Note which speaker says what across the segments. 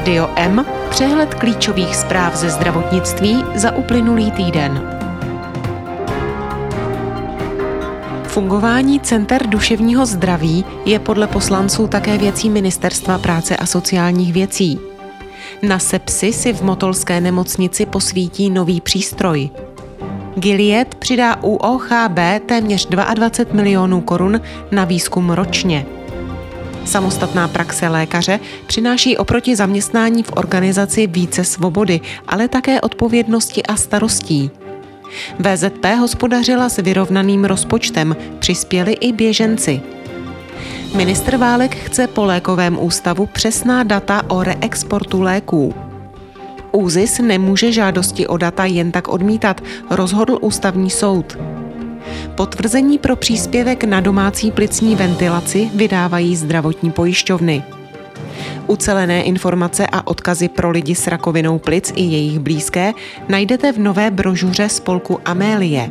Speaker 1: Rádio M, přehled klíčových zpráv ze zdravotnictví za uplynulý týden. Fungování center duševního zdraví je podle poslanců také věcí Ministerstva práce a sociálních věcí. Na sepsi si v Motolské nemocnici posvítí nový přístroj. Gilead přidá UOHB téměř 22 milionů korun na výzkum ročně. Samostatná praxe lékaře přináší oproti zaměstnání v organizaci více svobody, ale také odpovědnosti a starostí. VZP hospodařila s vyrovnaným rozpočtem, přispěli i běženci. Ministr Válek chce po lékovém ústavu přesná data o reexportu léků. ÚZIS nemůže žádosti o data jen tak odmítat, rozhodl ústavní soud. Potvrzení pro příspěvek na domácí plicní ventilaci vydávají zdravotní pojišťovny. Ucelené informace a odkazy pro lidi s rakovinou plic i jejich blízké najdete v nové brožuře spolku Amélie.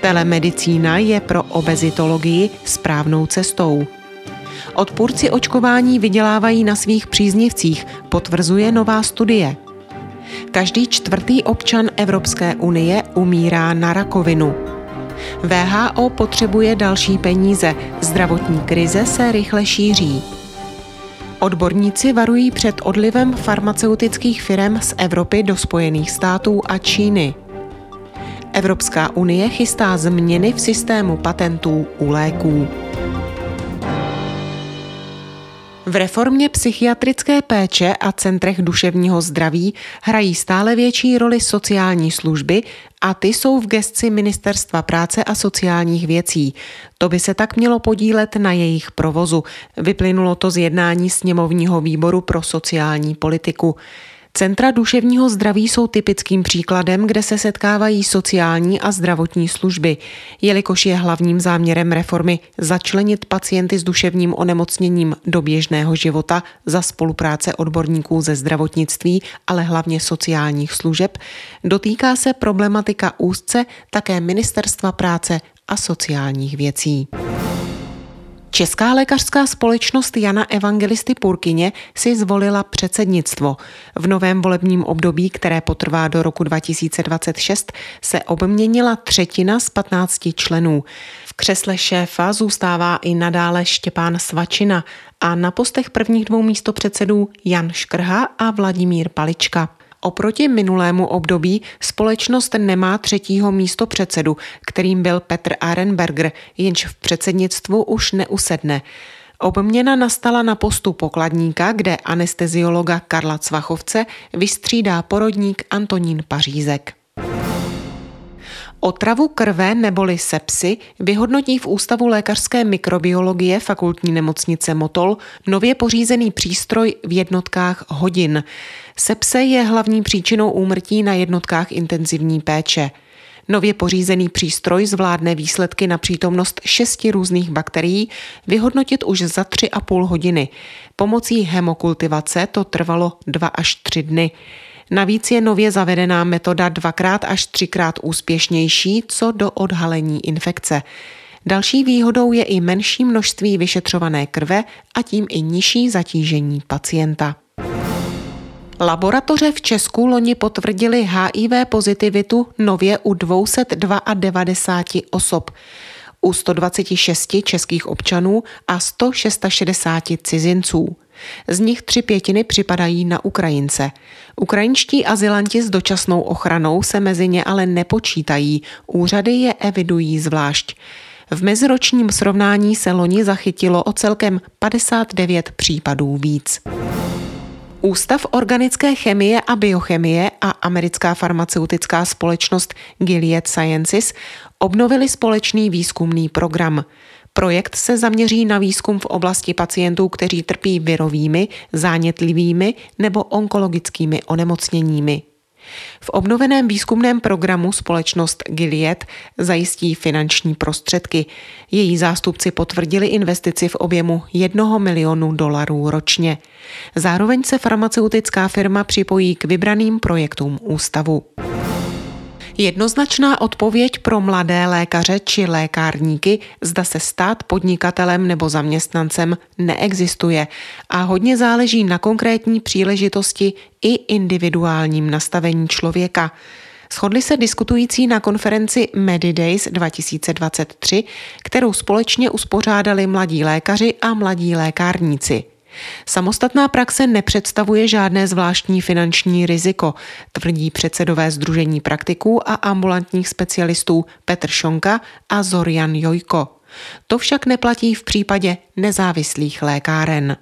Speaker 1: Telemedicína je pro obezitologii správnou cestou. Odpůrci očkování vydělávají na svých příznivcích, potvrzuje nová studie. Každý čtvrtý občan Evropské unie umírá na rakovinu. VHO potřebuje další peníze, zdravotní krize se rychle šíří. Odborníci varují před odlivem farmaceutických firm z Evropy do Spojených států a Číny. Evropská unie chystá změny v systému patentů u léků. V reformě psychiatrické péče a centrech duševního zdraví hrají stále větší roli sociální služby a ty jsou v gesci Ministerstva práce a sociálních věcí. To by se tak mělo podílet na jejich provozu. Vyplynulo to z jednání sněmovního výboru pro sociální politiku. Centra duševního zdraví jsou typickým příkladem, kde se setkávají sociální a zdravotní služby, jelikož je hlavním záměrem reformy začlenit pacienty s duševním onemocněním do běžného života za spolupráce odborníků ze zdravotnictví, ale hlavně sociálních služeb, dotýká se problematika úzce také Ministerstva práce a sociálních věcí. Česká lékařská společnost Jana Evangelisty Purkyně si zvolila předsednictvo. V novém volebním období, které potrvá do roku 2026, se obměnila třetina z 15 členů. V křesle šéfa zůstává i nadále Štěpán Svačina a na postech prvních dvou místopředsedů Jan Škrha a Vladimír Palička. Oproti minulému období společnost nemá třetího místo předsedu, kterým byl Petr Arenberger, jenž v předsednictvu už neusedne. Obměna nastala na postu pokladníka, kde anesteziologa Karla Cvachovce vystřídá porodník Antonín Pařízek. Otravu krve neboli sepsy vyhodnotí v Ústavu lékařské mikrobiologie fakultní nemocnice Motol nově pořízený přístroj v jednotkách hodin. Sepse je hlavní příčinou úmrtí na jednotkách intenzivní péče. Nově pořízený přístroj zvládne výsledky na přítomnost šesti různých bakterií vyhodnotit už za tři a půl hodiny. Pomocí hemokultivace to trvalo dva až tři dny. Navíc je nově zavedená metoda dvakrát až třikrát úspěšnější co do odhalení infekce. Další výhodou je i menší množství vyšetřované krve a tím i nižší zatížení pacienta. Laboratoře v Česku loni potvrdili HIV pozitivitu nově u 292 osob, u 126 českých občanů a 166 cizinců. Z nich tři pětiny připadají na Ukrajince. Ukrajinští azylanti s dočasnou ochranou se mezi ně ale nepočítají, úřady je evidují zvlášť. V meziročním srovnání se loni zachytilo o celkem 59 případů víc. Ústav organické chemie a biochemie a americká farmaceutická společnost Gilead Sciences obnovili společný výzkumný program. Projekt se zaměří na výzkum v oblasti pacientů, kteří trpí virovými, zánětlivými nebo onkologickými onemocněními. V obnoveném výzkumném programu společnost Gilead zajistí finanční prostředky. Její zástupci potvrdili investici v objemu 1 milionu dolarů ročně. Zároveň se farmaceutická firma připojí k vybraným projektům ústavu. Jednoznačná odpověď pro mladé lékaře či lékárníky, zda se stát podnikatelem nebo zaměstnancem, neexistuje a hodně záleží na konkrétní příležitosti i individuálním nastavení člověka. Shodli se diskutující na konferenci Medidays 2023, kterou společně uspořádali mladí lékaři a mladí lékárníci. Samostatná praxe nepředstavuje žádné zvláštní finanční riziko, tvrdí předsedové Združení praktiků a ambulantních specialistů Petr Šonka a Zorian Jojko. To však neplatí v případě nezávislých lékáren.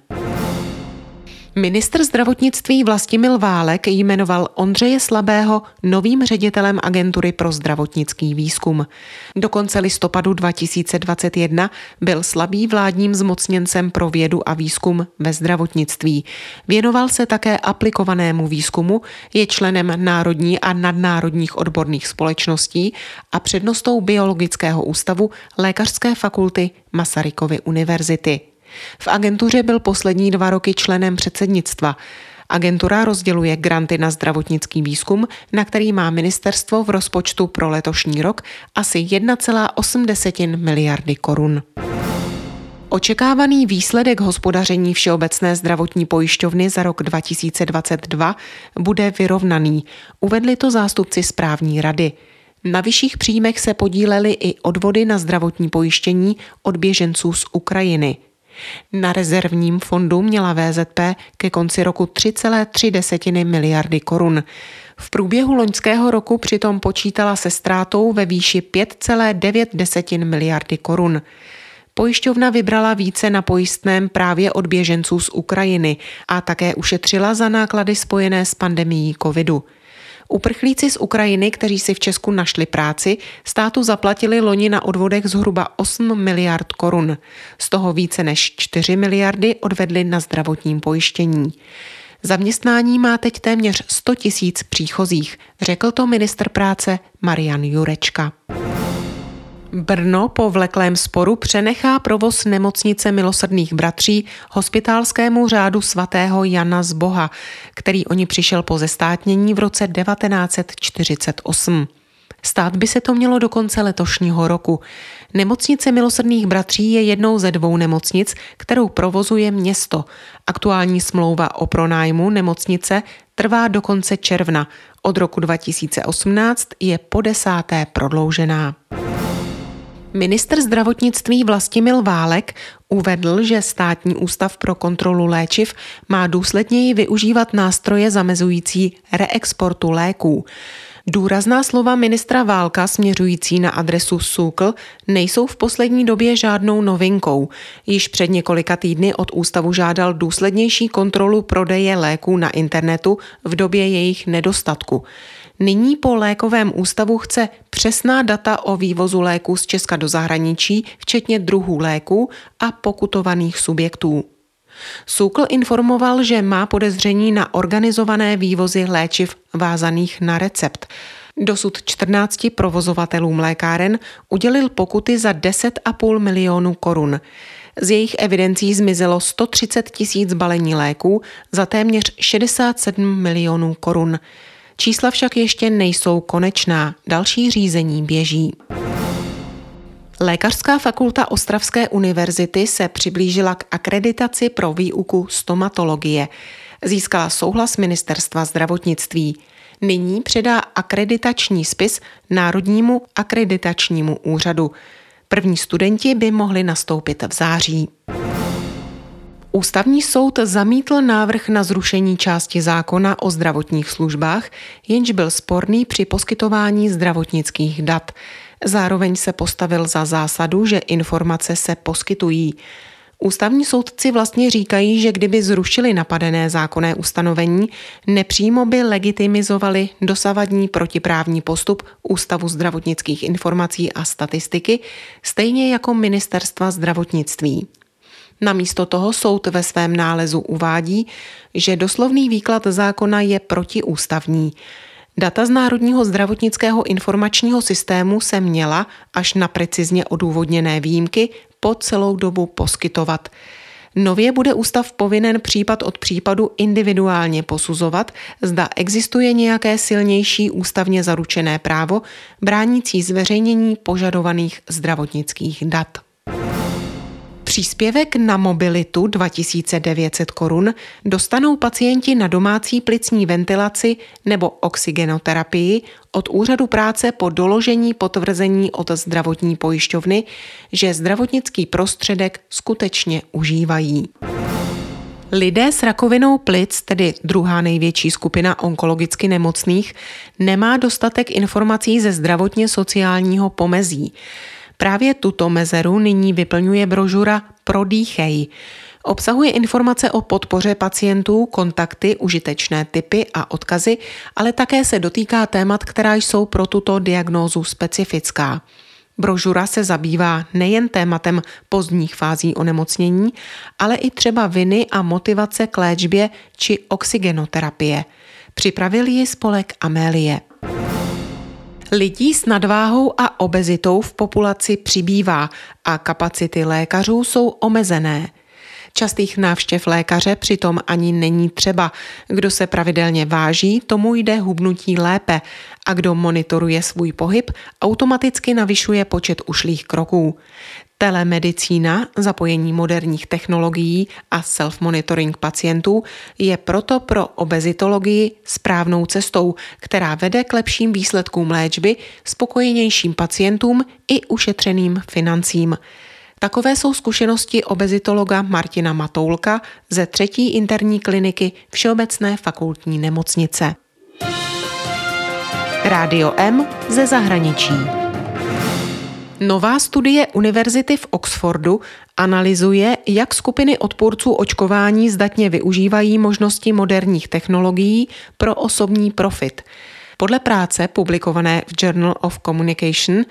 Speaker 1: Ministr zdravotnictví Vlastimil Válek jmenoval Ondřeje Slabého novým ředitelem agentury pro zdravotnický výzkum. Do konce listopadu 2021 byl Slabý vládním zmocněncem pro vědu a výzkum ve zdravotnictví. Věnoval se také aplikovanému výzkumu, je členem národní a nadnárodních odborných společností a přednostou Biologického ústavu Lékařské fakulty Masarykovy univerzity. V agentuře byl poslední dva roky členem předsednictva. Agentura rozděluje granty na zdravotnický výzkum, na který má ministerstvo v rozpočtu pro letošní rok asi 1,8 miliardy korun. Očekávaný výsledek hospodaření Všeobecné zdravotní pojišťovny za rok 2022 bude vyrovnaný, uvedli to zástupci správní rady. Na vyšších příjmech se podílely i odvody na zdravotní pojištění od běženců z Ukrajiny. Na rezervním fondu měla VZP ke konci roku 3,3 miliardy korun. V průběhu loňského roku přitom počítala se ztrátou ve výši 5,9 miliardy korun. Pojišťovna vybrala více na pojistném právě od běženců z Ukrajiny a také ušetřila za náklady spojené s pandemií covidu. Uprchlíci z Ukrajiny, kteří si v Česku našli práci, státu zaplatili loni na odvodech zhruba 8 miliard korun. Z toho více než 4 miliardy odvedli na zdravotním pojištění. Zaměstnání má teď téměř 100 tisíc příchozích, řekl to ministr práce Marian Jurečka. Brno po vleklém sporu přenechá provoz nemocnice milosrdných bratří hospitálskému řádu svatého Jana z Boha, který oni přišel po zestátnění v roce 1948. Stát by se to mělo do konce letošního roku. Nemocnice milosrdných bratří je jednou ze dvou nemocnic, kterou provozuje město. Aktuální smlouva o pronájmu nemocnice trvá do konce června. Od roku 2018 je po desáté prodloužená. Minister zdravotnictví Vlastimil Válek uvedl, že Státní ústav pro kontrolu léčiv má důsledněji využívat nástroje zamezující reexportu léků. Důrazná slova ministra Válka směřující na adresu SUKL nejsou v poslední době žádnou novinkou. Již před několika týdny od ústavu žádal důslednější kontrolu prodeje léků na internetu v době jejich nedostatku. Nyní po lékovém ústavu chce přesná data o vývozu léků z Česka do zahraničí, včetně druhů léků a pokutovaných subjektů. Sukl informoval, že má podezření na organizované vývozy léčiv vázaných na recept. Dosud 14 provozovatelům lékáren udělil pokuty za 10,5 milionů korun. Z jejich evidencí zmizelo 130 tisíc balení léků za téměř 67 milionů korun. Čísla však ještě nejsou konečná, další řízení běží. Lékařská fakulta Ostravské univerzity se přiblížila k akreditaci pro výuku stomatologie. Získala souhlas ministerstva zdravotnictví. Nyní předá akreditační spis Národnímu akreditačnímu úřadu. První studenti by mohli nastoupit v září. Ústavní soud zamítl návrh na zrušení části zákona o zdravotních službách, jenž byl sporný při poskytování zdravotnických dat. Zároveň se postavil za zásadu, že informace se poskytují. Ústavní soudci vlastně říkají, že kdyby zrušili napadené zákonné ustanovení, nepřímo by legitimizovali dosavadní protiprávní postup Ústavu zdravotnických informací a statistiky, stejně jako Ministerstva zdravotnictví. Namísto toho soud ve svém nálezu uvádí, že doslovný výklad zákona je protiústavní. Data z Národního zdravotnického informačního systému se měla až na precizně odůvodněné výjimky po celou dobu poskytovat. Nově bude ústav povinen případ od případu individuálně posuzovat, zda existuje nějaké silnější ústavně zaručené právo bránící zveřejnění požadovaných zdravotnických dat. Příspěvek na mobilitu 2900 korun dostanou pacienti na domácí plicní ventilaci nebo oxygenoterapii od úřadu práce po doložení potvrzení od zdravotní pojišťovny, že zdravotnický prostředek skutečně užívají. Lidé s rakovinou plic, tedy druhá největší skupina onkologicky nemocných, nemá dostatek informací ze zdravotně sociálního pomezí. Právě tuto mezeru nyní vyplňuje brožura Prodýchej. Obsahuje informace o podpoře pacientů, kontakty, užitečné typy a odkazy, ale také se dotýká témat, která jsou pro tuto diagnózu specifická. Brožura se zabývá nejen tématem pozdních fází onemocnění, ale i třeba viny a motivace k léčbě či oxygenoterapie. Připravil ji spolek Amélie. Lidí s nadváhou a obezitou v populaci přibývá a kapacity lékařů jsou omezené. Častých návštěv lékaře přitom ani není třeba. Kdo se pravidelně váží, tomu jde hubnutí lépe a kdo monitoruje svůj pohyb, automaticky navyšuje počet ušlých kroků. Telemedicína, zapojení moderních technologií a self-monitoring pacientů je proto pro obezitologii správnou cestou, která vede k lepším výsledkům léčby, spokojenějším pacientům i ušetřeným financím. Takové jsou zkušenosti obezitologa Martina Matoulka ze třetí interní kliniky Všeobecné fakultní nemocnice. Rádio M ze zahraničí. Nová studie Univerzity v Oxfordu analyzuje, jak skupiny odpůrců očkování zdatně využívají možnosti moderních technologií pro osobní profit. Podle práce publikované v Journal of Communication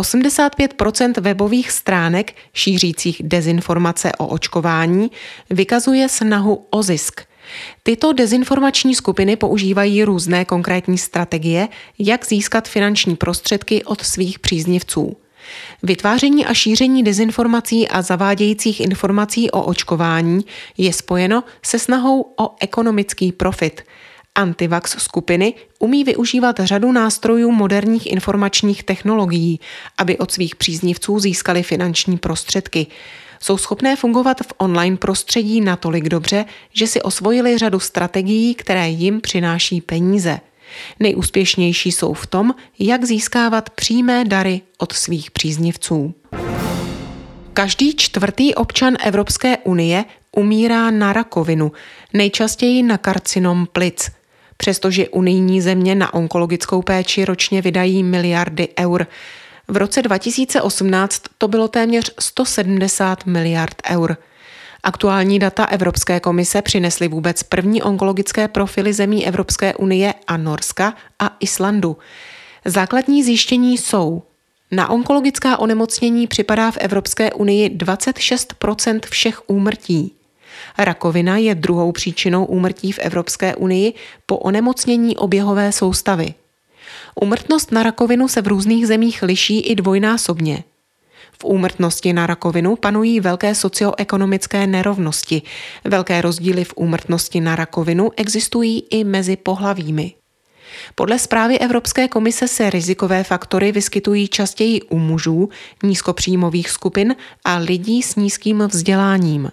Speaker 1: 85% webových stránek šířících dezinformace o očkování vykazuje snahu o zisk. Tyto dezinformační skupiny používají různé konkrétní strategie, jak získat finanční prostředky od svých příznivců. Vytváření a šíření dezinformací a zavádějících informací o očkování je spojeno se snahou o ekonomický profit. Antivax skupiny umí využívat řadu nástrojů moderních informačních technologií, aby od svých příznivců získali finanční prostředky. Jsou schopné fungovat v online prostředí natolik dobře, že si osvojili řadu strategií, které jim přináší peníze. Nejúspěšnější jsou v tom, jak získávat přímé dary od svých příznivců. Každý čtvrtý občan Evropské unie umírá na rakovinu, nejčastěji na karcinom plic. Přestože unijní země na onkologickou péči ročně vydají miliardy eur. V roce 2018 to bylo téměř 170 miliard eur. Aktuální data Evropské komise přinesly vůbec první onkologické profily zemí Evropské unie a Norska a Islandu. Základní zjištění jsou na onkologická onemocnění připadá v Evropské unii 26% všech úmrtí. Rakovina je druhou příčinou úmrtí v Evropské unii po onemocnění oběhové soustavy. Umrtnost na rakovinu se v různých zemích liší i dvojnásobně. V úmrtnosti na rakovinu panují velké socioekonomické nerovnosti. Velké rozdíly v úmrtnosti na rakovinu existují i mezi pohlavími. Podle zprávy Evropské komise se rizikové faktory vyskytují častěji u mužů, nízkopříjmových skupin a lidí s nízkým vzděláním.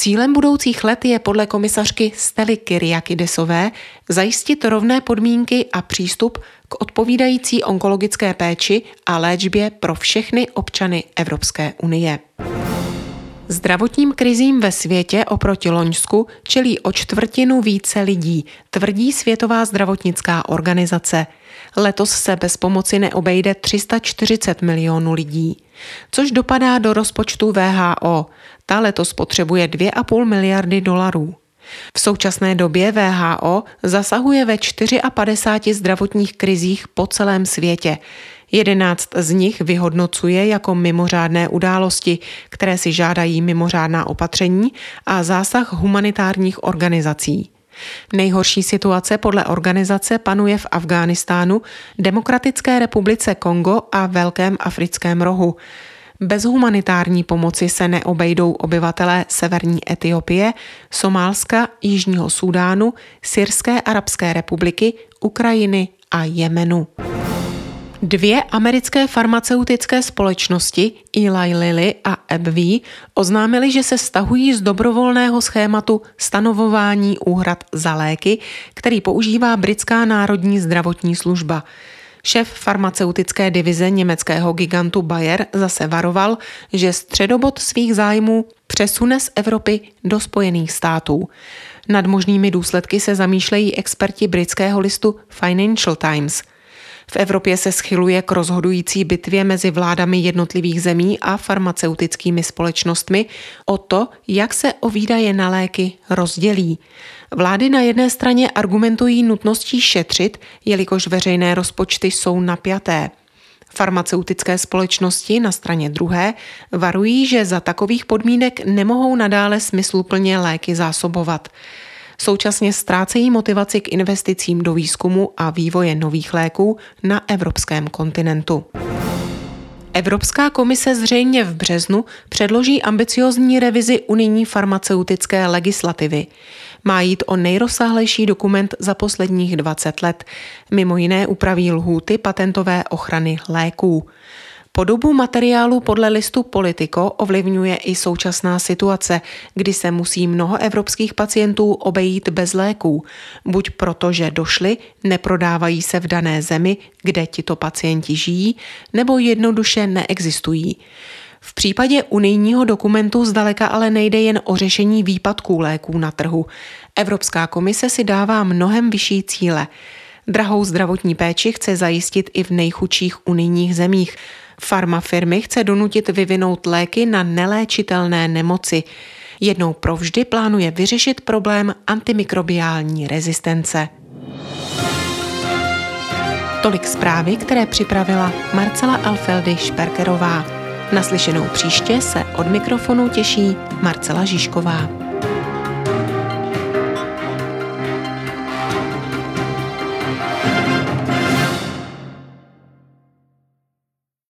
Speaker 1: Cílem budoucích let je podle komisařky Stely Kyriakidesové zajistit rovné podmínky a přístup k odpovídající onkologické péči a léčbě pro všechny občany Evropské unie. Zdravotním krizím ve světě oproti Loňsku čelí o čtvrtinu více lidí, tvrdí Světová zdravotnická organizace. Letos se bez pomoci neobejde 340 milionů lidí, což dopadá do rozpočtu VHO. Ta letos potřebuje 2,5 miliardy dolarů. V současné době VHO zasahuje ve 54 zdravotních krizích po celém světě. Jedenáct z nich vyhodnocuje jako mimořádné události, které si žádají mimořádná opatření a zásah humanitárních organizací. Nejhorší situace podle organizace panuje v Afghánistánu, Demokratické republice Kongo a Velkém africkém rohu. Bez humanitární pomoci se neobejdou obyvatelé severní Etiopie, Somálska, Jižního Súdánu, Syrské arabské republiky, Ukrajiny a Jemenu. Dvě americké farmaceutické společnosti Eli Lilly a AbbVie oznámily, že se stahují z dobrovolného schématu stanovování úhrad za léky, který používá britská národní zdravotní služba. Šéf farmaceutické divize německého gigantu Bayer zase varoval, že středobod svých zájmů přesune z Evropy do Spojených států. Nad možnými důsledky se zamýšlejí experti britského listu Financial Times – v Evropě se schyluje k rozhodující bitvě mezi vládami jednotlivých zemí a farmaceutickými společnostmi o to, jak se o výdaje na léky rozdělí. Vlády na jedné straně argumentují nutností šetřit, jelikož veřejné rozpočty jsou napjaté. Farmaceutické společnosti na straně druhé varují, že za takových podmínek nemohou nadále smysluplně léky zásobovat. Současně ztrácejí motivaci k investicím do výzkumu a vývoje nových léků na evropském kontinentu. Evropská komise zřejmě v březnu předloží ambiciozní revizi unijní farmaceutické legislativy. Má jít o nejrozsáhlejší dokument za posledních 20 let. Mimo jiné upraví lhůty patentové ochrany léků. Podobu materiálu podle listu Politico ovlivňuje i současná situace, kdy se musí mnoho evropských pacientů obejít bez léků, buď proto, že došli, neprodávají se v dané zemi, kde tito pacienti žijí, nebo jednoduše neexistují. V případě unijního dokumentu zdaleka ale nejde jen o řešení výpadků léků na trhu. Evropská komise si dává mnohem vyšší cíle. Drahou zdravotní péči chce zajistit i v nejchudších unijních zemích. Farmafirmy chce donutit vyvinout léky na neléčitelné nemoci. Jednou provždy plánuje vyřešit problém antimikrobiální rezistence. Tolik zprávy, které připravila Marcela Alfeldy Šperkerová. Naslyšenou příště se od mikrofonu těší Marcela Žižková.